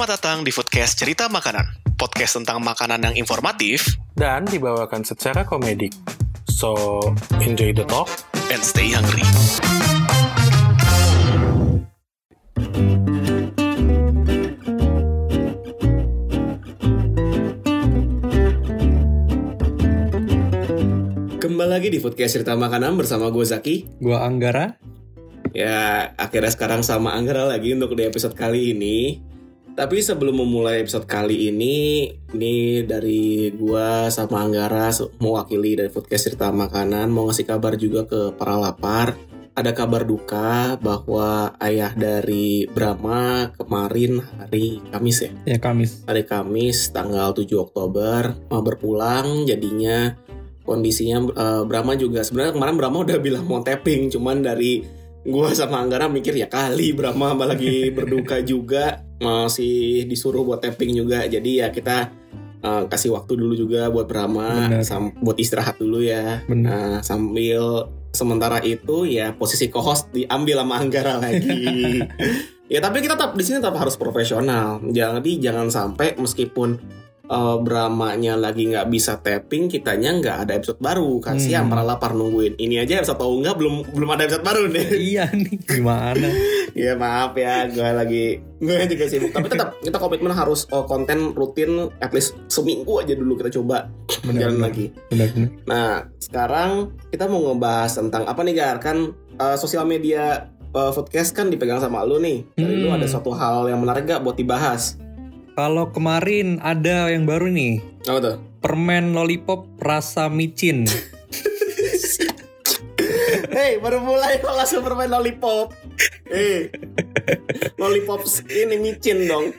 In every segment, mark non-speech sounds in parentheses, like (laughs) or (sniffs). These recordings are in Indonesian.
Selamat datang di Foodcast Cerita Makanan, podcast tentang makanan yang informatif dan dibawakan secara komedik. So, enjoy the talk. and stay hungry. Kembali lagi di Foodcast Cerita Makanan bersama gue Zaki Gua Anggara. Ya akhirnya sekarang sama Anggara lagi untuk di episode kali ini Tapi sebelum memulai episode kali ini Ini dari gue sama Anggara mewakili dari Foodcast Cerita Makanan Mau ngasih kabar juga ke para lapar Ada kabar duka bahwa ayah dari Brahma kemarin hari Kamis ya Ya Kamis. hari Kamis tanggal 7 Oktober mau berpulang jadinya kondisinya eh, Brahma juga sebenarnya kemarin Brahma udah bilang mau tapping cuman dari gua sama Anggara mikir ya kali Brahma lagi berduka juga masih disuruh buat tapping juga jadi ya kita eh, kasih waktu dulu juga buat Brahma sam- buat istirahat dulu ya Benar. Nah, sambil sementara itu ya posisi co-host diambil sama Anggara lagi. (laughs) ya tapi kita tetap di sini tetap harus profesional. Jadi jangan sampai meskipun eh, Bramanya lagi nggak bisa tapping, kitanya nggak ada episode baru. Kasihan Hmm. para lapar nungguin. Ini aja episode tahu nggak belum belum ada episode baru nih. (laughs) iya nih, gimana? (laughs) ya maaf ya, gue lagi gue juga sibuk. Tapi tetap kita komitmen harus eh, konten rutin at least seminggu aja dulu kita coba jalan Benar, lagi. Benar-benar. Nah, sekarang kita mau ngebahas tentang apa nih Gar? Kan eh, sosial media podcast kan dipegang sama lu nih. Dari lu Hmm. ada suatu hal yang menarik gak buat dibahas? Kalau kemarin ada yang baru nih, Apa tuh? permen lollipop rasa micin. (laughs) Hei, baru mulai kok langsung bermain lollipop. Hei, lollipop ini micin dong.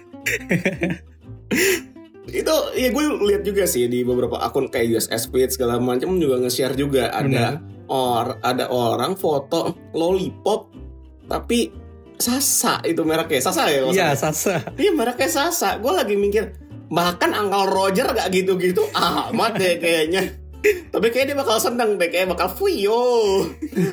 itu ya gue lihat juga sih di beberapa akun kayak USS Feed segala macam juga nge-share juga ada or ada orang foto lollipop tapi Sasa itu mereknya Sasa ya Iya? Sasa. Iya mereknya Sasa. Gue lagi mikir bahkan Uncle Roger gak gitu-gitu amat deh kayaknya. Tapi kayaknya dia bakal seneng deh kayak bakal fuyo.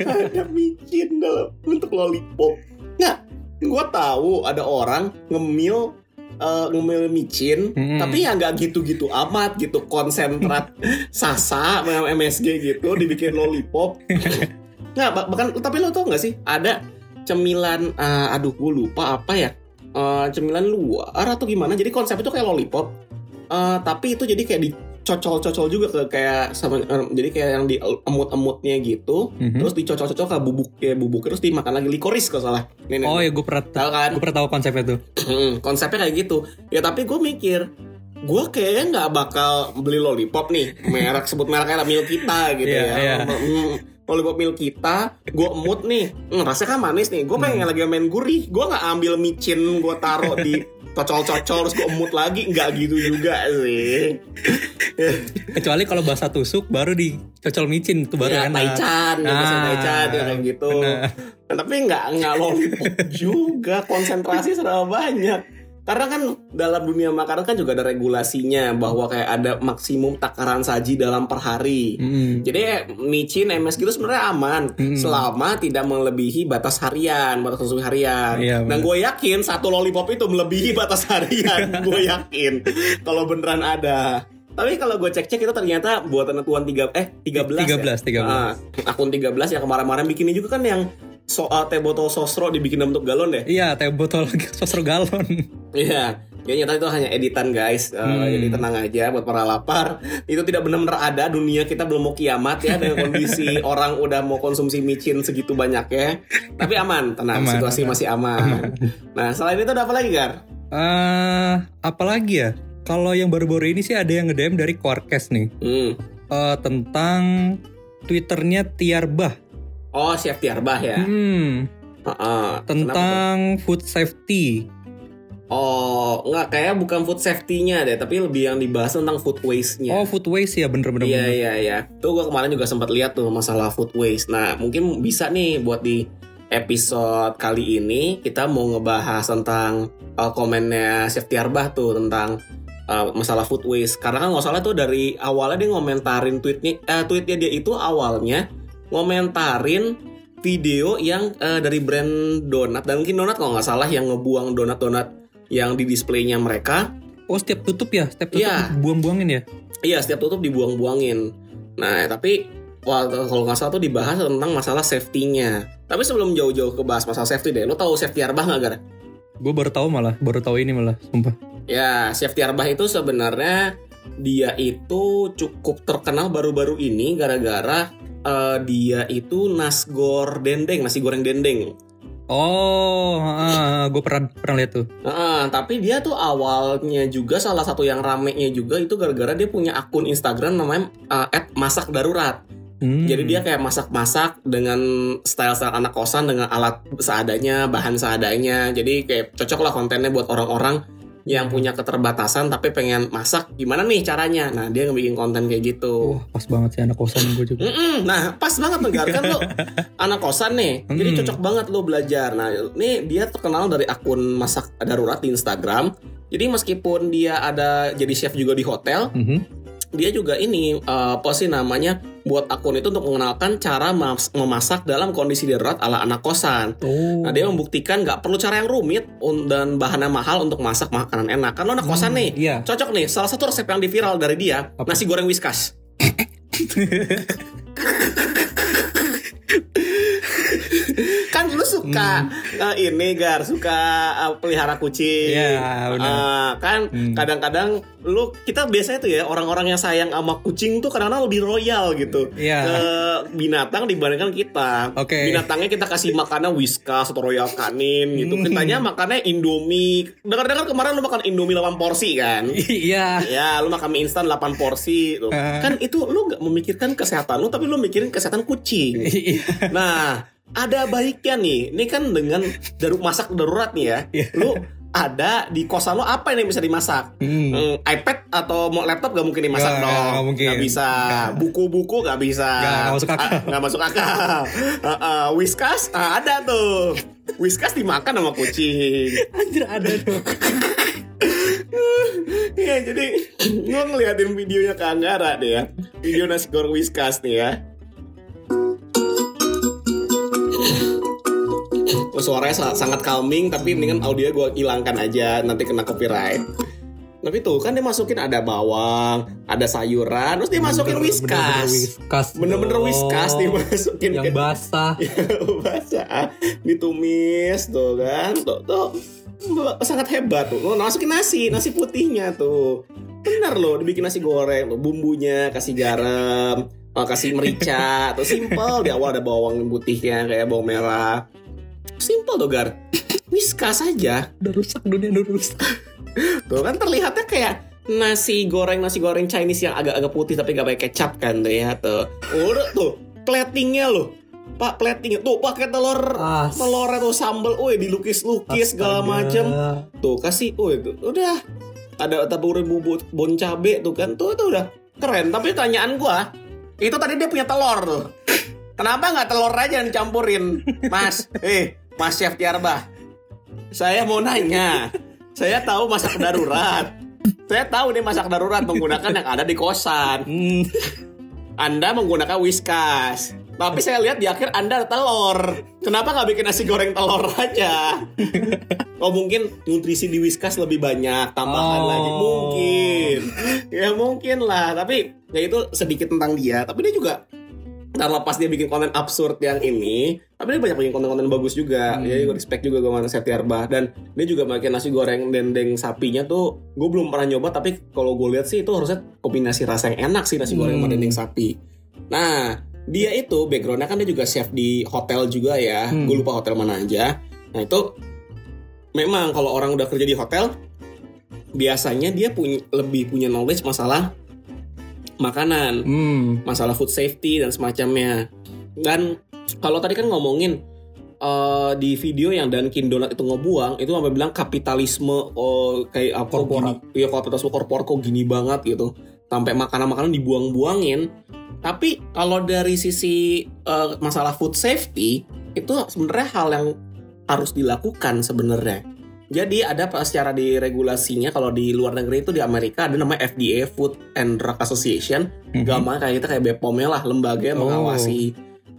ada micin dalam untuk lollipop. Nggak, gue tahu ada orang ngemil eh, ngemil micin, Mm-mm. tapi ya nggak gitu-gitu amat gitu konsentrat Sasa MSG gitu dibikin lollipop. (laughs) Nggak, bah- bahkan tapi lo tau nggak sih ada cemilan eh, aduh gue lupa apa ya. Eh, cemilan luar atau gimana. Jadi konsep itu kayak lollipop. Eh, tapi itu jadi kayak dicocol-cocol juga ke kayak sama eh, jadi kayak yang di emut-emutnya gitu. Mhm. terus dicocol-cocol ke bubuk kayak bubuk. Terus dimakan lagi likoris kalau salah. Nih, nih. Oh ya, gue pernah tahu kan? gue pernah tahu konsepnya tuh. Hmm, konsepnya kayak gitu. Ya tapi gue mikir gue kayaknya nggak bakal beli lollipop nih. Merek sebut mereknya lah Milkita gitu Iya, ya. iya. Lollipop Milkita gue emut nih hmm, rasanya kan manis nih. Gue pengen Hmm. lagi main gurih. Gue nggak ambil micin gue taruh di cocol-cocol terus gue emut lagi. Nggak gitu juga sih. Kecuali kalau bahasa tusuk baru dicocol micin itu baru ya, enak. taichan ya, bahasa Ah, taichan ya, kayak gitu. Nah, tapi nggak nggak lollipop (laughs) juga. Konsentrasi serba banyak karena kan dalam dunia makanan kan juga ada regulasinya bahwa kayak ada maksimum takaran saji dalam per hari Mm. jadi micin MSG itu sebenarnya aman Hmm. selama tidak melebihi batas harian batas konsumsi harian Iya, dan gue yakin satu lollipop itu melebihi batas harian (laughs) gue yakin kalau beneran ada tapi kalau gue cek-cek itu ternyata buatan tuan tiga eh 13 ya? 13, 13. Ah, akun 13 yang kemarin-kemarin bikinnya juga kan yang soal teh botol sosro dibikin dalam bentuk galon deh. Iya, teh botol (laughs) sosro galon. Iya. Ya nyata itu hanya editan guys. Eh, Hmm. Jadi tenang aja buat para lapar. Itu tidak benar-benar ada dunia kita belum mau kiamat ya dengan kondisi (laughs) orang udah mau konsumsi micin segitu banyak ya. Tapi aman, tenang. Aman, situasi aman. masih aman. Nah selain itu ada apa lagi Gar? Eh, apalagi ya? Kalau yang baru-baru ini sih ada yang nge-DM dari Quarkes nih. Hmm. Eh, tentang Twitternya Tiarbah. Oh siap tiarbah ya. Hmm, Heeh. Kenapa tuh? tentang food safety. Oh nggak kayak bukan food safety-nya deh, tapi lebih yang dibahas tentang food waste-nya. Oh, food waste ya bener-bener. Iya iya iya. Tuh gue kemarin juga sempat lihat tuh masalah food waste. Nah mungkin bisa nih buat di episode kali ini kita mau ngebahas tentang uh, komennya Chef Tiarbah tuh tentang uh, masalah food waste. Karena kan nggak salah tuh dari awalnya dia ngomentarin tweetnya, eh, tweetnya dia itu awalnya ngomentarin video yang eh, dari brand donat dan mungkin donat kalau nggak salah yang ngebuang donat-donat yang di displaynya mereka Oh setiap tutup ya, setiap tutup Iya. buang-buangin ya. Iya setiap tutup dibuang-buangin. Nah tapi kalau nggak salah tuh dibahas tentang masalah safety-nya. Tapi sebelum jauh-jauh ke bahas masalah safety deh, lo tahu safety arbah nggak Gar? Gue baru tahu malah, baru tahu ini malah, sumpah. Ya safety arbah itu sebenarnya dia itu cukup terkenal baru-baru ini gara-gara eh, dia itu nasgor dendeng, nasi goreng dendeng. Oh, gue pernah pernah lihat tuh. Nah, tapi dia tuh awalnya juga salah satu yang ramenya juga itu gara-gara dia punya akun Instagram namanya eh, @masakdarurat. Hmm. Jadi dia kayak masak-masak dengan style-style anak kosan dengan alat seadanya, bahan seadanya. Jadi kayak cocok lah kontennya buat orang-orang yang punya keterbatasan tapi pengen masak. Gimana nih caranya? Nah dia ngebikin konten kayak gitu. Wah, pas banget sih anak kosan gue juga. Mm-mm. Nah pas banget Negar kan lo (laughs) anak kosan nih, jadi Mm. cocok banget lo belajar. Nah ini dia terkenal dari akun masak darurat di Instagram. Jadi meskipun dia ada jadi chef juga di hotel, Mhm. Dia juga ini eh, apa sih namanya buat akun itu untuk mengenalkan cara mas- memasak dalam kondisi darurat ala anak kosan. Oh. Nah dia membuktikan nggak perlu cara yang rumit dan bahannya mahal untuk masak makanan enak. Kan lo anak kosan Hmm, nih, Iya. cocok nih. Salah satu resep yang di viral dari dia Apa? nasi goreng whiskas. (laughs) suka (laughs) eh, ini gar suka eh, pelihara kucing Hmm. Iya, benar. Eh, kan Hmm. kadang-kadang lu kita biasanya tuh ya orang-orang yang sayang sama kucing tuh kadang-kadang lebih royal gitu Iya. ke binatang dibandingkan kita Oke. binatangnya kita kasih makannya whiskas atau royal canin gitu Hmm. kitanya makannya indomie dengar-dengar kemarin lu makan indomie 8 porsi kan (laughs) Iya. Ya, lu makan mie instan 8 porsi tuh. Eh. Kan itu lu gak memikirkan kesehatan lu, tapi lu mikirin kesehatan kucing. (laughs) Iya. Nah, ada baiknya nih. Ini kan dengan daru masak darurat nih ya. Iya. Lu ada di kosan lu apa yang bisa dimasak? Hmm. Hmm, iPad atau mau laptop gak mungkin dimasak Nggak, dong. nggak mungkin. Nggak bisa. Buku-buku gak bisa. Nggak masuk akal. Ah, nggak masuk akal. (laughs) Ah, ah, Whiskas ah, ada tuh. Whiskas dimakan sama kucing. Anjir ada tuh. (laughs) Iya jadi gue ngeliatin videonya ke Anggara deh ya Video nasi goreng whiskas nih ya suaranya sa- sangat calming tapi mendingan audio gue hilangkan aja nanti kena copyright. Tapi tuh kan dia masukin ada bawang ada sayuran terus dia masukin Bener-bener whiskas. whiskas. bener-bener whiskas dimasukin Yang ke basah. (laughs) basah. Ditumis tuh kan. Tuh, tuh. Sangat hebat tuh. Lo masukin nasi nasi putihnya tuh. Bener loh dibikin nasi goreng tuh. Bumbunya kasih garam eh, kasih merica. Tuh simple. Di awal ada bawang putihnya kayak bawang merah simple tuh gar. (laughs) Whiskas saja Udah rusak dunia udah rusak. (laughs) tuh kan terlihatnya kayak nasi goreng nasi goreng Chinese yang agak-agak putih tapi gak pakai kecap kan tuh ya tuh. Udah tuh. Platingnya loh. Pak platingnya tuh pakai telur Ah, telurnya tuh sambel, woi dilukis-lukis segala astaga. macem. Tuh kasih, woi tuh. Udah. Ada taburin bubuk bon cabe tuh kan. Tuh tuh udah. Keren. Tapi pertanyaan gua itu tadi dia punya telur tuh. (laughs) Kenapa nggak telur aja yang dicampurin? Mas eh mas chef Tiarba saya mau nanya saya tahu masak darurat saya tahu nih masak darurat menggunakan yang ada di kosan Hmm. anda menggunakan whiskas. Tapi saya lihat di akhir Anda ada telur. Kenapa nggak bikin nasi goreng telur aja? oh mungkin nutrisi di whiskas lebih banyak tambahan Oh. lagi mungkin. ya mungkin lah. Tapi ya itu sedikit tentang dia. Tapi dia juga terlepas dia bikin konten absurd yang ini, tapi dia banyak bikin konten-konten bagus juga. Hmm. Ya gue respect juga gue mana Setiarba dan dia juga bikin nasi goreng dendeng sapinya tuh gue belum pernah nyoba tapi kalau gue lihat sih itu harusnya kombinasi rasa yang enak sih nasi goreng sama Hmm. dendeng sapi. Nah, dia itu backgroundnya kan dia juga chef di hotel juga ya. Hmm. Gue lupa hotel mana aja. Nah itu memang kalau orang udah kerja di hotel biasanya dia punya lebih punya knowledge masalah makanan Hmm. masalah food safety dan semacamnya. Dan kalau tadi kan ngomongin eh, di video yang Dunkin Donut itu ngebuang itu sampai bilang kapitalisme oh, kayak apa Korporat. gini, ya kapitalisme korporat kok gini banget gitu. Sampai makanan-makanan dibuang-buangin. Tapi kalau dari sisi eh, masalah food safety itu sebenarnya hal yang harus dilakukan sebenarnya. Jadi ada secara di regulasinya kalau di luar negeri itu di Amerika ada namanya FDA Food and Drug Association Mhm. Gama kayak kita kayak BPOM lah lembaga yang Oh. mengawasi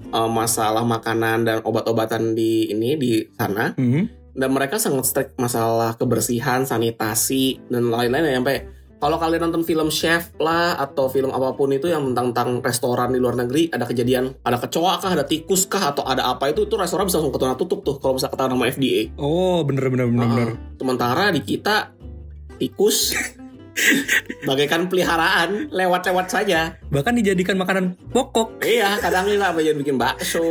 uh, masalah makanan dan obat-obatan di ini di sana. Mhm. dan mereka sangat strict masalah kebersihan, sanitasi dan lain-lain ya sampai kalau kalian nonton film chef lah atau film apa pun itu yang tentang tentang restoran di luar negeri ada kejadian ada kecoa kah ada tikus kah atau ada apa itu itu restoran bisa langsung ketuna tutup tuh kalau bisa ketahuan sama FDA Oh, bener bener bener Uh-uh. bener. sementara di kita tikus (laughs) bagaikan peliharaan lewat-lewat saja Bahkan dijadikan makanan pokok. Iya, kadang kita apa bikin bakso,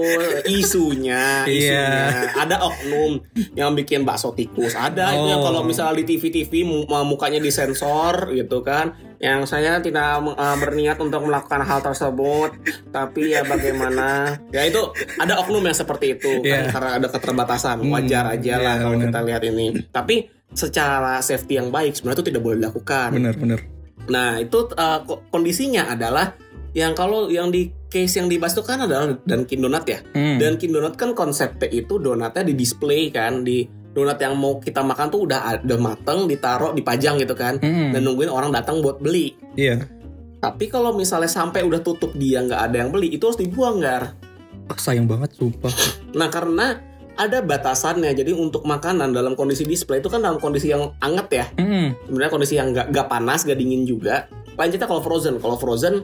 isunya, Iya. isunya. Ada oknum yang bikin bakso tikus. Ada itu yang Oh. kalau misalnya di TV-TV mu- mukanya disensor gitu kan. Yang saya tidak uh, berniat untuk melakukan hal tersebut, tapi ya bagaimana? Ya itu ada oknum yang seperti itu kan, Iya. karena ada keterbatasan. Hmm, Wajar aja lah iya, kalau kita lihat ini. Tapi secara safety yang baik sebenarnya itu tidak boleh dilakukan. Bener bener. Nah itu uh, ko- kondisinya adalah yang kalau yang di case yang dibahas itu kan adalah Dunkin Donut ya. Hmm. Dunkin Donut kan konsepnya itu donatnya di display kan di donat yang mau kita makan tuh udah udah mateng, ditaruh, dipajang gitu kan. Hmm. Dan nungguin orang datang buat beli. Iya. Tapi kalau misalnya sampai udah tutup dia nggak ada yang beli, itu harus dibuang gar. Ah, sayang banget sumpah. Nah karena ada batasannya. Jadi untuk makanan dalam kondisi display itu kan dalam kondisi yang anget ya. Hmm. sebenarnya kondisi yang nggak nggak panas nggak dingin juga lain cerita kalau frozen kalau frozen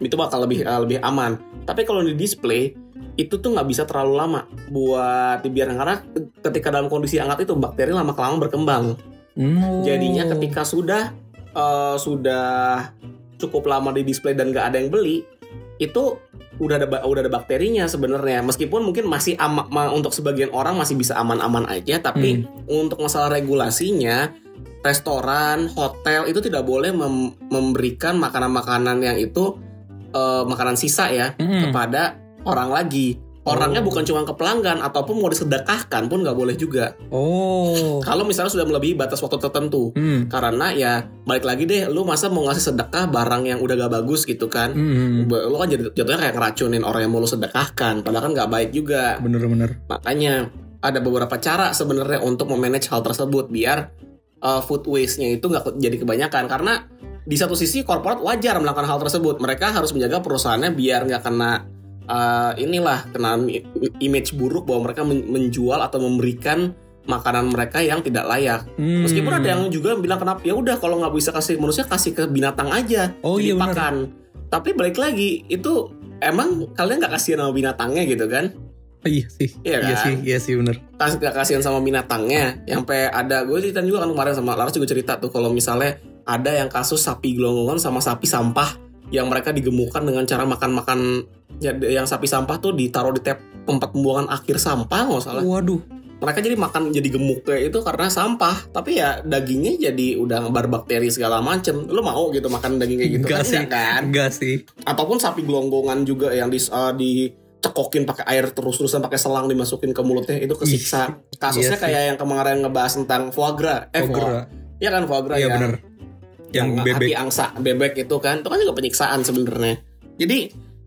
itu bakal lebih eh, lebih aman tapi kalau di display itu tuh nggak bisa terlalu lama buat dibiarkan karena ketika dalam kondisi hangat itu bakteri lama kelamaan berkembang Oh. jadinya ketika sudah eh, sudah cukup lama di display dan nggak ada yang beli itu udah ada udah ada bakterinya sebenarnya. Meskipun mungkin masih ama, ma- untuk sebagian orang masih bisa aman-aman aja tapi untuk masalah regulasinya restoran hotel itu tidak boleh mem- memberikan makanan-makanan yang itu eh, makanan sisa ya Hmm. kepada orang lagi orangnya Oh. bukan cuma ke pelanggan ataupun mau disedekahkan pun nggak boleh juga Oh. (laughs) kalau misalnya sudah melebihi batas waktu tertentu Hmm. karena ya balik lagi deh lu masa mau ngasih sedekah barang yang udah gak bagus gitu kan Hmm. lu kan jadi jatuhnya kayak ngeracunin orang yang mau lu sedekahkan padahal kan nggak baik juga Bener-bener. makanya ada beberapa cara sebenarnya untuk memanage hal tersebut biar uh, food waste-nya itu nggak jadi kebanyakan karena di satu sisi korporat wajar melakukan hal tersebut mereka harus menjaga perusahaannya biar nggak kena uh, inilah kena image buruk bahwa mereka men- menjual atau memberikan makanan mereka yang tidak layak Hmm. Meskipun ada yang juga bilang kenapa ya udah kalau nggak bisa kasih manusia kasih ke binatang aja. Oh iya benar. dipakan. Tapi balik lagi itu emang kalian nggak kasihan sama binatangnya gitu kan? Iya sih. Iya Iya kan? sih, iya sih bener. Kasih nggak kasihan sama binatangnya. Yang sampai ada gue cerita juga kan kemarin sama Laras juga cerita tuh kalau misalnya ada yang kasus sapi gelonggongan sama sapi sampah yang mereka digemukkan dengan cara makan-makan ya, yang sapi sampah tuh ditaruh di tep tempat pembuangan akhir sampah nggak salah Waduh. mereka jadi makan jadi gemuk kayak itu karena sampah tapi ya dagingnya jadi udah ngebar bakteri segala macem lu mau gitu makan daging kayak gitu Enggak kan sih. enggak kan Enggak sih. ataupun sapi gelonggongan juga yang di uh, dicekokin pakai air terus-terusan pakai selang dimasukin ke mulutnya itu kesiksa kasusnya iya kayak yang kemarin ngebahas tentang foie gras eh foie gerak. Iya kan foie gras Iya yang, bener. Yang hati bebek. angsa bebek itu kan itu kan juga penyiksaan sebenarnya jadi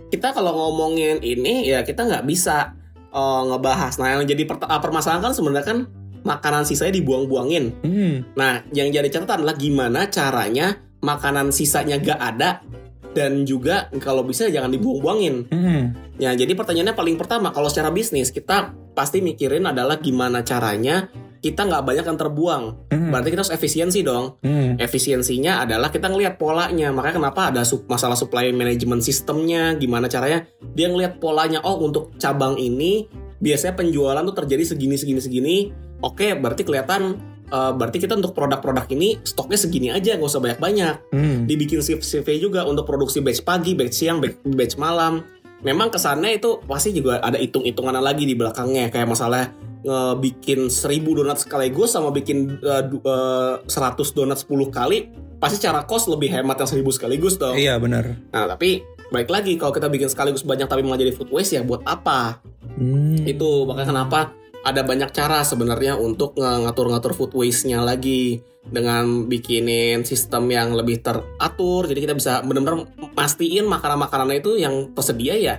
kita kalau ngomongin ini ya kita nggak bisa uh, ngebahas nah yang jadi pert- uh, permasalahan kan sebenarnya kan makanan sisanya dibuang-buangin Hmm. nah yang jadi catatan adalah gimana caranya makanan sisanya gak ada dan juga kalau bisa jangan dibuang-buangin Hmm. ya jadi pertanyaannya paling pertama kalau secara bisnis kita pasti mikirin adalah gimana caranya kita nggak banyak yang terbuang. Hmm. berarti kita harus efisiensi dong. Hmm. efisiensinya adalah kita ngelihat polanya. Makanya kenapa ada sup- masalah supply management sistemnya gimana caranya. Dia ngelihat polanya oh untuk cabang ini biasanya penjualan tuh terjadi segini segini segini. Oke berarti kelihatan eh, berarti kita untuk produk-produk ini stoknya segini aja nggak usah banyak-banyak. Hmm. dibikin CV juga untuk produksi batch pagi batch siang batch, batch malam memang kesannya itu pasti juga ada hitung-hitungan lagi di belakangnya kayak masalah ngebikin 1000 donat sekaligus sama bikin eh, du- eh, 100 donat 10 kali pasti secara cost lebih hemat yang 1000 sekaligus dong. Iya benar. Nah, tapi baik lagi kalau kita bikin sekaligus banyak tapi malah jadi food waste ya buat apa? Hmm. Itu makanya kenapa ada banyak cara sebenarnya untuk ngatur-ngatur food waste-nya lagi dengan bikinin sistem yang lebih teratur. Jadi kita bisa benar-benar pastiin makanan-makanannya itu yang tersedia ya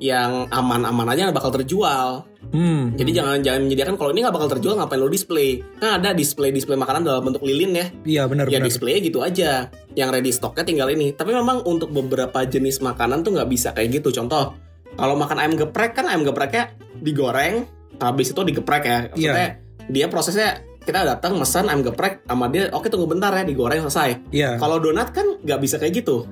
yang aman-aman aja bakal terjual. Hmm. Jadi jangan jangan menyediakan kalau ini nggak bakal terjual ngapain lo display? Kan ada display-display makanan dalam bentuk lilin ya. Iya benar Ya benar. display gitu aja. Yang ready stocknya tinggal ini. Tapi memang untuk beberapa jenis makanan tuh nggak bisa kayak gitu. Contoh, kalau makan ayam geprek kan ayam gepreknya digoreng, habis itu digeprek ya maksudnya dia prosesnya kita datang pesan ayam geprek sama dia oke tunggu bentar ya digoreng selesai Iya. kalau donat kan nggak bisa kayak gitu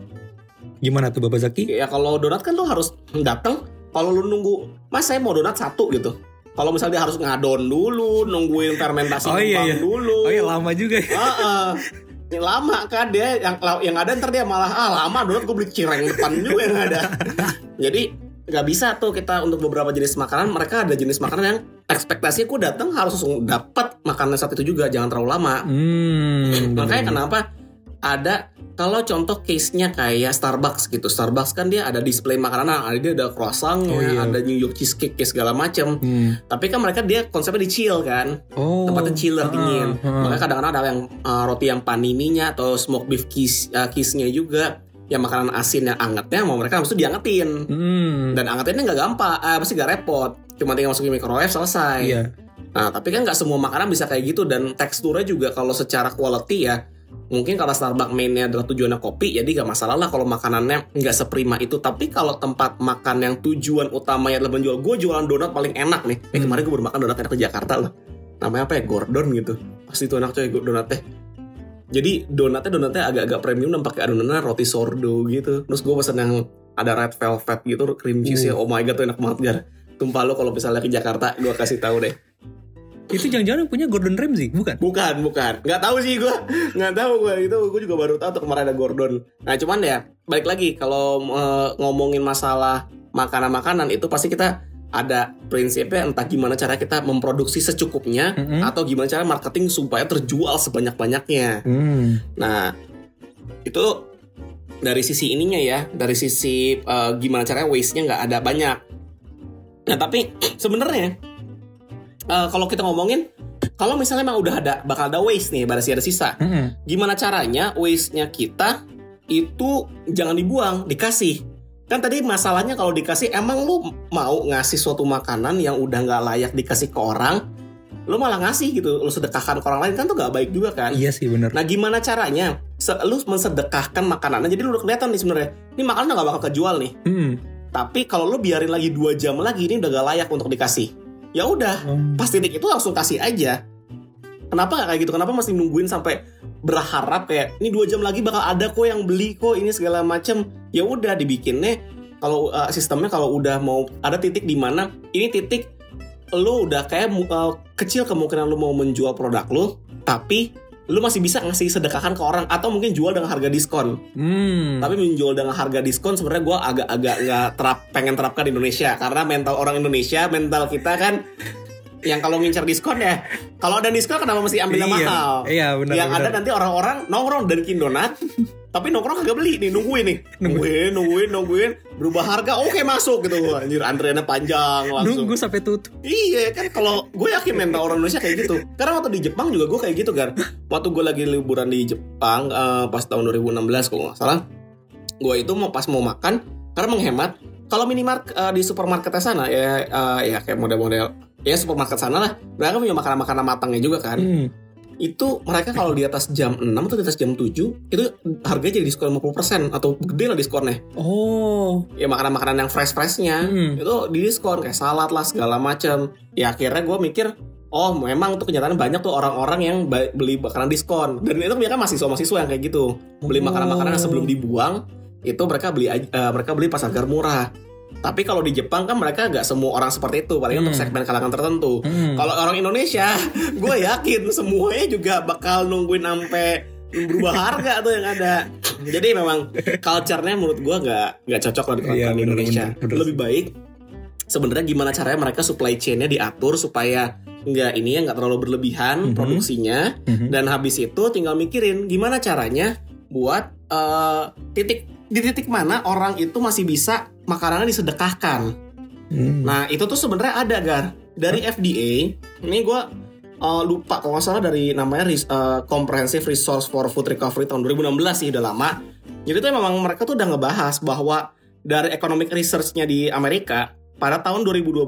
Gimana tuh Bapak Zaki? ya kalau donat kan lu harus datang kalau lu nunggu mas saya mau donat satu gitu kalau misalnya dia harus ngadon dulu nungguin fermentasi Oh, iya, kembang iya. dulu Oh iya lama juga ya. Heeh. Yang lama kan dia yang yang ada ntar dia malah ah lama donat gue beli cireng depan juga yang ada. (laughs) Jadi nggak bisa tuh kita untuk beberapa jenis makanan mereka ada jenis makanan yang ekspektasinya gue datang harus langsung dapat makanan saat itu juga jangan terlalu lama. Hmm. Makanya bener-bener. kenapa ada kalau contoh case-nya kayak Starbucks gitu. Starbucks kan dia ada display makanan, ada dia ada croissant, Oh, iya. ada New York cheesecake segala macam. Hmm. Tapi kan mereka dia konsepnya di chill kan Oh. tempatnya chiller ah, dingin. ah. Makanya kadang-kadang ada yang uh, roti yang panininya atau smoke beef kiss uh, kissnya juga. Yang makanan asin yang angetnya mau mereka harus diangetin. Hmm. Dan angetinnya nggak gampang, uh, pasti nggak repot. Cuma tinggal masukin microwave selesai. Iya. Nah, tapi kan nggak semua makanan bisa kayak gitu. Dan teksturnya juga kalau secara quality ya mungkin karena Starbucks mainnya adalah tujuannya kopi jadi nggak masalah lah kalau makanannya nggak seprima itu. Tapi kalau tempat makan yang tujuan utamanya adalah menjual gue jualan donat paling enak nih. Eh, Hmm. kemarin gue baru makan donat enak di Jakarta loh. Namanya apa ya? Gordon gitu. Pasti itu enak coy donatnya. Jadi donatnya donatnya agak-agak premium dan pakai adonannya roti sourdough gitu. Terus gue pesen yang ada red velvet gitu cream cheese ya oh my god tuh enak banget gar tumpah lo kalau misalnya ke Jakarta gue kasih tahu deh Itu jangan-jangan yang punya Gordon Ramsay, bukan? Bukan, bukan. Nggak tahu sih gue. Nggak tahu gue. Itu gue juga baru tahu tuh kemarin ada Gordon. Nah cuman ya, balik lagi. Kalau eh, ngomongin masalah makanan-makanan itu pasti kita ada prinsipnya entah gimana cara kita memproduksi secukupnya Mm-mm. atau gimana cara marketing supaya terjual sebanyak-banyaknya. Hmm. Nah, itu dari sisi ininya ya, dari sisi eh, gimana caranya waste-nya nggak ada banyak. Nah, tapi sebenarnya eh, kalau kita ngomongin kalau misalnya emang udah ada bakal ada waste nih, masih ada sisa. Mm-mm. Gimana caranya waste-nya kita itu jangan dibuang, dikasih. Kan tadi masalahnya kalau dikasih emang lu mau ngasih suatu makanan yang udah nggak layak dikasih ke orang, lu malah ngasih gitu, lu sedekahkan ke orang lain kan tuh nggak baik juga kan? Iya sih bener. Nah gimana caranya? Se- lu mensedekahkan makanannya jadi lu udah kelihatan nih sebenarnya. Ini makanan udah gak bakal kejual nih. Hmm. Tapi kalau lu biarin lagi dua jam lagi ini udah gak layak untuk dikasih. Ya udah, Hmm. pas titik itu langsung kasih aja. Kenapa gak kayak gitu? Kenapa masih nungguin sampai berharap kayak ini dua jam lagi bakal ada kok yang beli kok ini segala macem? Ya udah dibikinnya kalau uh, sistemnya kalau udah mau ada titik di mana ini titik lu udah kayak uh, kecil kemungkinan lu mau menjual produk lu, tapi lu masih bisa ngasih sedekahkan ke orang atau mungkin jual dengan harga diskon. Hmm. Tapi menjual dengan harga diskon sebenarnya gue agak-agak nggak terap pengen terapkan di Indonesia karena mental orang Indonesia, mental kita kan yang kalau ngincar diskon ya, kalau ada diskon kenapa mesti ambil yang Iya. mahal? Iya benar. yang ada nanti orang-orang nongkrong Dunkin Donat, (laughs) tapi nongkrong kagak beli nih, nungguin nih, nungguin, nungguin, nungguin, berubah harga, oke masuk gitu, anjir antriannya panjang langsung. Nunggu sampai tutup. Iya kan kalau gue yakin mental orang Indonesia kayak gitu. Karena waktu di Jepang juga gue kayak gitu kan. (laughs) Waktu gue lagi liburan di Jepang eh, pas tahun 2016 kalau nggak salah, gue itu mau pas mau makan karena menghemat. Kalau minimarket eh, di supermarketnya sana ya eh, ya kayak model-model ya supermarket sana lah. Mereka punya makanan-makanan matangnya juga kan. Hmm. Itu mereka kalau di atas jam 6 atau di atas jam 7 itu harganya jadi diskon 50% atau gede lah diskonnya. Oh. Ya makanan-makanan yang fresh-freshnya Hmm. itu di diskon kayak salad lah segala macam ya akhirnya gue mikir oh memang tuh kenyataan banyak tuh orang-orang yang beli makanan diskon dan itu mereka mahasiswa-mahasiswa yang kayak gitu beli makanan-makanan yang sebelum dibuang itu mereka beli eh, mereka beli pas harga murah tapi kalau di Jepang kan mereka nggak semua orang seperti itu paling untuk Hmm. segmen kalangan tertentu Hmm. kalau orang Indonesia (laughs) gue yakin semuanya juga bakal nungguin sampai berubah harga tuh yang ada jadi memang culture-nya menurut gue nggak nggak cocok lah diterapkan Iya, di bener, Indonesia bener, bener. lebih baik sebenarnya gimana caranya mereka supply chain-nya diatur supaya nggak ini ya nggak terlalu berlebihan Mhm. produksinya Mhm. dan habis itu tinggal mikirin gimana caranya buat eh, titik di titik mana orang itu masih bisa makanannya disedekahkan Hmm. Nah itu tuh sebenarnya ada gar dari FDA. Ini gue lupa kalau nggak salah dari namanya eh, Comprehensive Resource for Food Recovery tahun 2016 sih udah lama. Jadi tuh memang mereka tuh udah ngebahas bahwa dari economic research-nya di Amerika pada tahun 2012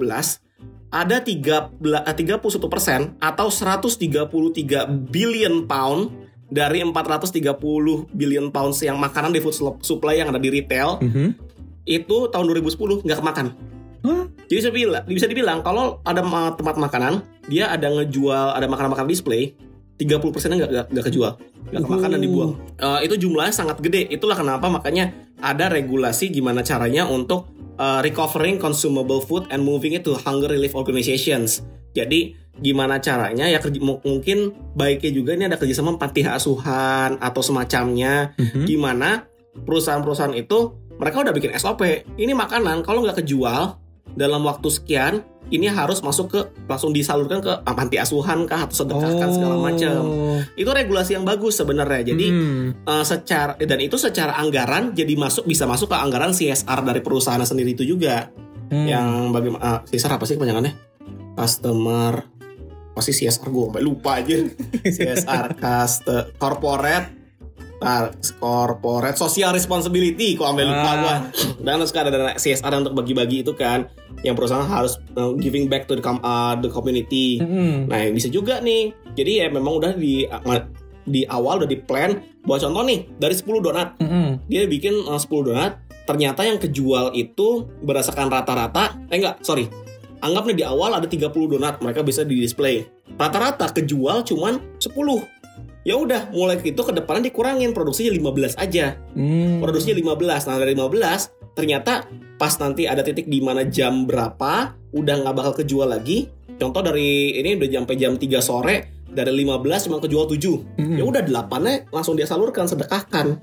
ada 13 eh, 31 persen atau 133 billion pound dari 430 billion pounds yang makanan di food supply yang ada di retail Mhm. Itu tahun 2010 nggak kemakan. Hah? Jadi bisa bilang, bisa dibilang kalau ada tempat makanan, dia ada ngejual ada makanan-makanan display, 30% nya nggak nggak- nggak kejual, nggak kemakan dan Uh. dibuang. Eh, itu jumlahnya sangat gede. Itulah kenapa makanya ada regulasi gimana caranya untuk eh, recovering consumable food and moving it to hunger relief organizations. Jadi gimana caranya ya kerja- mu- mungkin baiknya juga ini ada kerjasama panti asuhan atau semacamnya Mhm. gimana perusahaan-perusahaan itu mereka udah bikin SOP ini makanan kalau nggak kejual dalam waktu sekian ini harus masuk ke langsung disalurkan ke panti asuhan kah atau sedekahkan segala macam Oh. itu regulasi yang bagus sebenarnya jadi Hmm. eh, secara dan itu secara anggaran jadi masuk bisa masuk ke anggaran CSR dari perusahaan sendiri itu juga Hmm. yang bagaimana CSR apa sih kepanjangannya customer pasti CSR gue sampai lupa aja (laughs) CSR customer corporate ah, corporate social responsibility kok sampai lupa Ah. gua. Dan sekarang ada CSR untuk bagi-bagi itu kan yang perusahaan harus uh, giving back to the, com- uh, the community. Hmm. nah bisa juga nih. Jadi ya memang udah di di awal udah di plan buat contoh nih dari 10 donat. Hmm. dia bikin uh, 10 donat ternyata yang kejual itu berdasarkan rata-rata eh enggak sorry. Anggap nih di awal ada 30 donat mereka bisa di display rata-rata kejual cuman 10 ya udah mulai itu ke depannya dikurangin produksinya 15 aja Hmm. produksinya 15 nah dari 15 ternyata pas nanti ada titik di mana jam berapa udah nggak bakal kejual lagi contoh dari ini udah sampai jam 3 sore dari 15 cuma kejual 7 Hmm. ya udah delapannya langsung dia salurkan sedekahkan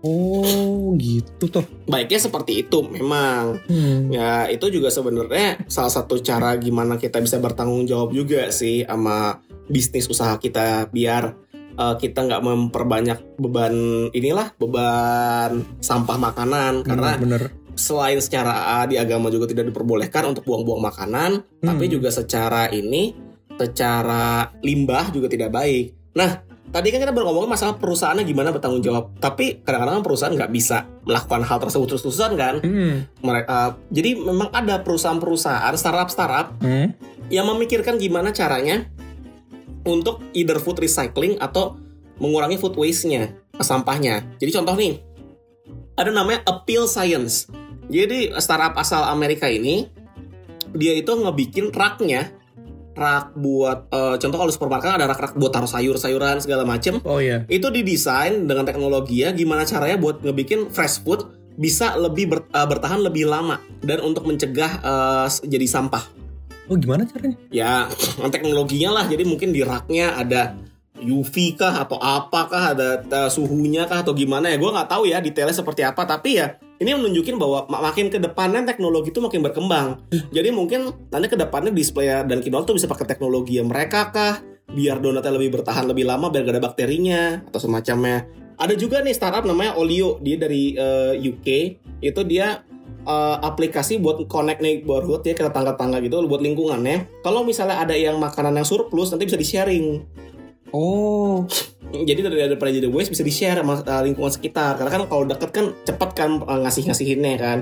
Oh, gitu toh. baiknya seperti itu memang Hmm. ya itu juga sebenarnya salah satu cara gimana kita bisa bertanggung jawab juga sih sama bisnis usaha kita biar uh, kita nggak memperbanyak beban inilah beban sampah makanan karena bener. selain secara uh, di agama juga tidak diperbolehkan untuk buang-buang makanan tapi juga secara ini secara limbah juga tidak baik nah tadi kan kita baru ngomongin masalah perusahaannya gimana bertanggung jawab tapi kadang-kadang kan perusahaan nggak bisa melakukan hal tersebut terus-terusan kan Hmm. mereka jadi memang ada perusahaan-perusahaan startup-startup Hmm. yang memikirkan gimana caranya untuk either food recycling atau mengurangi food waste-nya sampahnya. Jadi contoh nih, ada namanya Appeal Science. Jadi startup asal Amerika ini dia itu ngebikin raknya rak buat eh, contoh kalau supermarket ada rak-rak buat taruh sayur-sayuran segala macem Oh iya. itu didesain dengan teknologi ya gimana caranya buat ngebikin fresh food bisa lebih ber- eh, bertahan lebih lama dan untuk mencegah s- jadi sampah Oh gimana caranya? ya (clears throat) teknologinya lah. Jadi mungkin di raknya ada UV kah atau apakah ada eh, suhunya kah atau gimana ya. Gue nggak tahu ya detailnya seperti apa. Tapi ya ini menunjukin bahwa mak- makin ke depannya teknologi itu makin berkembang. (clears throat) Jadi mungkin nanti ke depannya display dan kinoal tuh bisa pakai teknologi yang mereka kah biar donatnya lebih bertahan lebih lama biar gak ada bakterinya atau semacamnya. Ada juga nih startup namanya Olio. Dia dari eh, UK itu dia eh, aplikasi buat connect neighborhood ya ke tangga-tangga gitu buat lingkungannya. Kalau misalnya ada yang makanan yang surplus nanti bisa di sharing Oh. (sniffs) jadi dari daripada jadi waste bisa di share sama uh, lingkungan sekitar. Karena kan kalau deket kan cepet kan uh, ngasih ngasihinnya kan.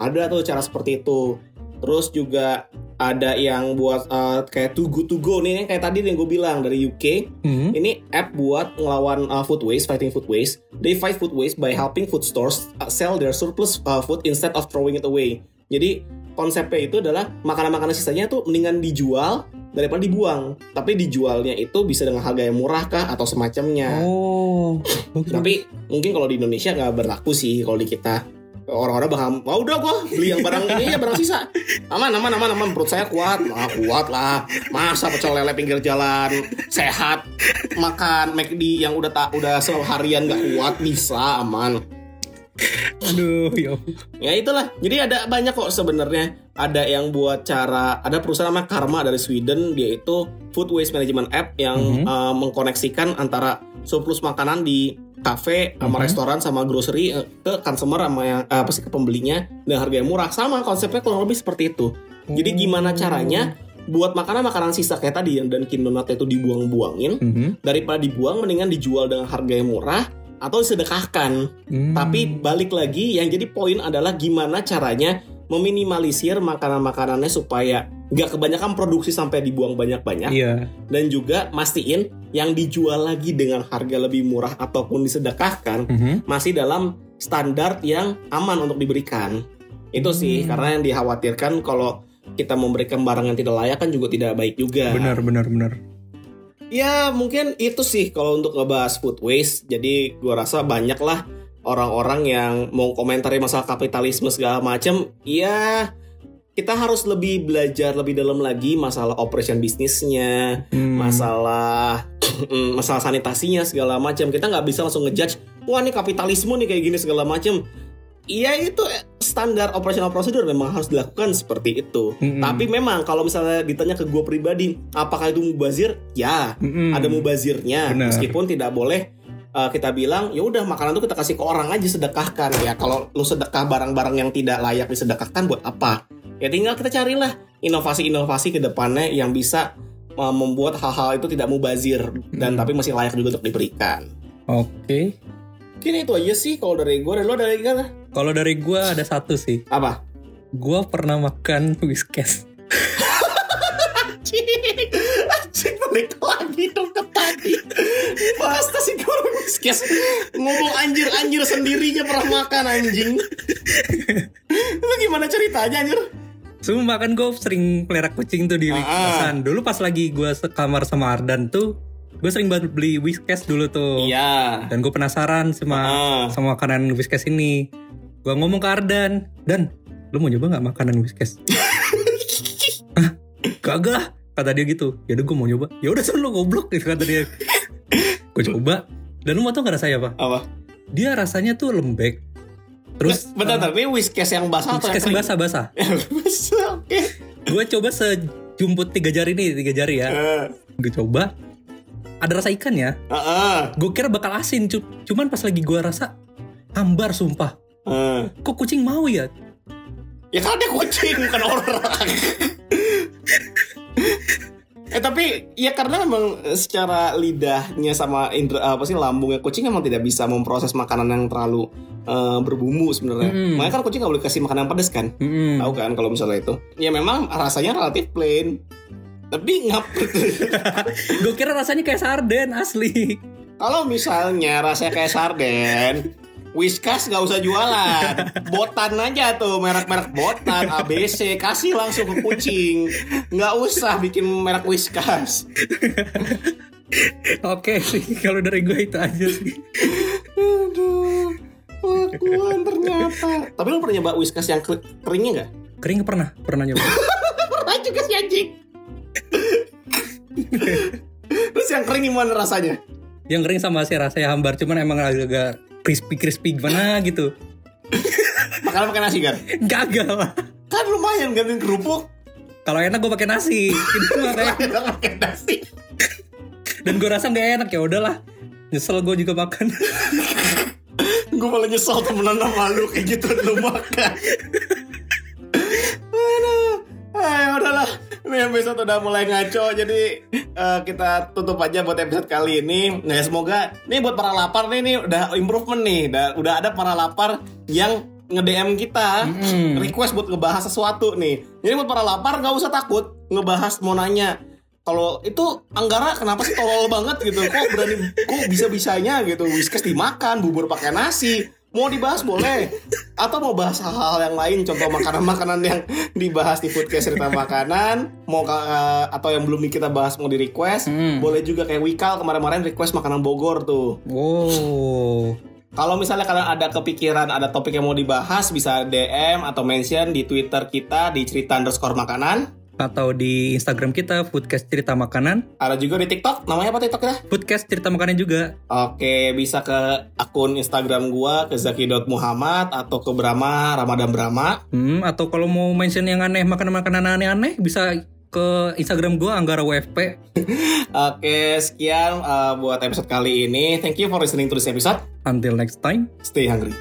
Ada tuh cara seperti itu. Terus juga ada yang buat uh, kayak Too Good To Go nih yang kayak tadi yang gue bilang dari UK Hmm. ini app buat ngelawan uh, food waste fighting food waste they fight food waste by helping food stores uh, sell their surplus uh, food instead of throwing it away jadi konsepnya itu adalah makanan-makanan sisanya tuh mendingan dijual daripada dibuang tapi dijualnya itu bisa dengan harga yang murah kah atau semacamnya Oh. Bagus. tapi mungkin kalau di Indonesia nggak berlaku sih kalau di kita orang-orang bakal wah udah gua beli yang barang ini ya barang sisa. Aman aman aman aman. Perut saya kuat. Ah, kuat lah. Masa pecel lele pinggir jalan? Sehat. Makan McD yang udah tak udah seharian nggak kuat bisa aman. Aduh, ya. ampun. ya itulah. Jadi ada banyak kok sebenarnya. Ada yang buat cara ada perusahaan namanya Karma dari Sweden. Dia itu food waste management app yang Mhm. uh, mengkoneksikan antara surplus makanan di kafe sama Mhm. restoran sama grocery uh, ke consumer sama yang uh, apa sih ke pembelinya dan harga yang murah sama konsepnya kurang lebih seperti itu jadi gimana caranya buat makanan-makanan sisa kayak tadi yang dan Donatnya itu dibuang-buangin Mhm. daripada dibuang mendingan dijual dengan harga yang murah atau disedekahkan Hmm. tapi balik lagi yang jadi poin adalah gimana caranya meminimalisir makanan-makanannya supaya nggak kebanyakan produksi sampai dibuang banyak-banyak Iya. dan juga mastiin yang dijual lagi dengan harga lebih murah ataupun disedekahkan Mhm. masih dalam standar yang aman untuk diberikan. Itu sih Hmm. karena yang dikhawatirkan kalau kita memberikan barang yang tidak layak kan juga tidak baik juga. Benar, benar, benar. Ya mungkin itu sih kalau untuk ngebahas food waste. Jadi gua rasa banyak lah orang-orang yang mau komentari masalah kapitalisme segala macam. Ya kita harus lebih belajar lebih dalam lagi masalah operation bisnisnya, Hmm. masalah (clears throat) masalah sanitasinya segala macam. Kita nggak bisa langsung ngejudge, wah ini kapitalisme nih kayak gini segala macam. Iya itu standar operasional prosedur memang harus dilakukan seperti itu. Mm-mm. Tapi memang kalau misalnya ditanya ke gue pribadi, apakah itu mubazir? Ya, Mm-mm. ada mubazirnya. Benar. Meskipun tidak boleh uh, kita bilang, ya udah makanan itu kita kasih ke orang aja sedekahkan. Ya kalau lu sedekah barang-barang yang tidak layak disedekahkan buat apa? Ya tinggal kita carilah inovasi-inovasi ke depannya yang bisa uh, membuat hal-hal itu tidak mubazir dan Hmm. tapi masih layak juga untuk diberikan. Oke. Mungkin itu aja sih kalau dari gue. Dan lo dari gimana? Kalau dari gua ada satu sih. Apa? Gua pernah makan whiskas. Anjing, anjing balik lagi dong ke tadi. Bahas nasi goreng whiskas. Ngomong anjir-anjir sendirinya pernah makan anjing. Itu gimana ceritanya anjir? Sumpah kan gue sering pelihara kucing tuh di Ah. kosan. Dulu pas lagi gua sekamar sama Ardan tuh, gue sering banget beli whiskas dulu tuh. Iya. Dan gue penasaran sama Ah. sama makanan whiskas ini. Gue ngomong ke Ardan, Dan, lu mau nyoba nggak makanan whiskas? (laughs) Hah? Kagak lah, kata dia gitu. Ya udah gue mau nyoba. Ya udah (laughs) lu goblok gitu kata dia. gue coba. Dan lu mau tau gak rasanya apa? Apa? Dia rasanya tuh lembek. Terus Bentar, bentar. Ini whiskas yang basah atau whiskas yang kering? basah-basah. (laughs) Basah, oke. Gue coba sejumput tiga jari nih, tiga jari ya. Eh, Gue coba. Ada rasa ikan ya. eh, eh, Gue kira bakal asin, cu- cuman pas lagi gue rasa hambar sumpah. eh. Kok kucing mau ya? Ya kan dia kucing bukan orang. (laughs) eh tapi ya karena memang eh, secara lidahnya sama indera apa sih lambungnya kucing emang tidak bisa memproses makanan yang terlalu eh, berbumbu sebenarnya. Mm-mm. Makanya kan kucing nggak boleh kasih makanan pedas kan? Mm-mm. Tahu kan kalau misalnya itu. Ya memang rasanya relatif plain. Tapi ngap (laughs) Gue kira rasanya kayak sarden asli. kalau misalnya rasanya kayak sarden Whiskas nggak usah jualan, botan aja tuh merek-merek botan ABC kasih langsung ke kucing, nggak usah bikin merek Whiskas. Oke sih, kalau dari gue itu aja sih. Aduh, pengakuan ternyata. Tapi lu pernah nyoba Whiskas yang ker- keringnya nggak? Kering pernah, pernah nyoba. (laughs) Pernah juga sih anjing. Terus yang kering gimana rasanya? Yang kering sama sih rasanya hambar, cuman emang agak crispy crispy gimana gitu. Makan pakai nasi kan? Gagal lah. Kan lumayan gantiin kerupuk. Kalau enak gue pakai nasi. Itu makanya. Enak pakai nasi. Dan gue rasa nggak enak ya udahlah. Nyesel gue juga makan. gue malah nyesel temenan sama lu kayak gitu lu makan Aduh, ayo udahlah ini episode udah mulai ngaco jadi eh, kita tutup aja buat episode kali ini. Nah ya semoga nih buat para lapar nih nih udah improvement nih. Udah, udah ada para lapar yang nge-DM kita Mm. request buat ngebahas sesuatu nih. Jadi buat para lapar nggak usah takut ngebahas mau nanya. Kalau itu Anggara kenapa sih tolol banget gitu? Kok berani kok bisa bisanya gitu? Whiskas dimakan bubur pakai nasi. Mau dibahas boleh atau mau bahas hal-hal yang lain contoh makanan-makanan yang dibahas di foodcast cerita makanan mau ka- atau yang belum kita bahas mau di request Hmm. boleh juga kayak Wikal kemarin-kemarin request makanan Bogor tuh Wow. kalau misalnya kalian ada kepikiran ada topik yang mau dibahas bisa DM atau mention di Twitter kita di cerita underscore makanan Atau di Instagram kita Foodcast Cerita Makanan. ada juga di TikTok namanya apa TikTok kita Foodcast Cerita Makanan juga. Oke, bisa ke akun Instagram gua ke zaki.muhammad atau ke Brahma Ramadan Brahma. Hmm, atau kalau mau mention yang aneh makanan-makanan aneh-aneh bisa ke Instagram gue Anggara WFP. (laughs) Oke, sekian uh, buat episode kali ini. Thank you for listening to this episode. Until next time. Stay hungry.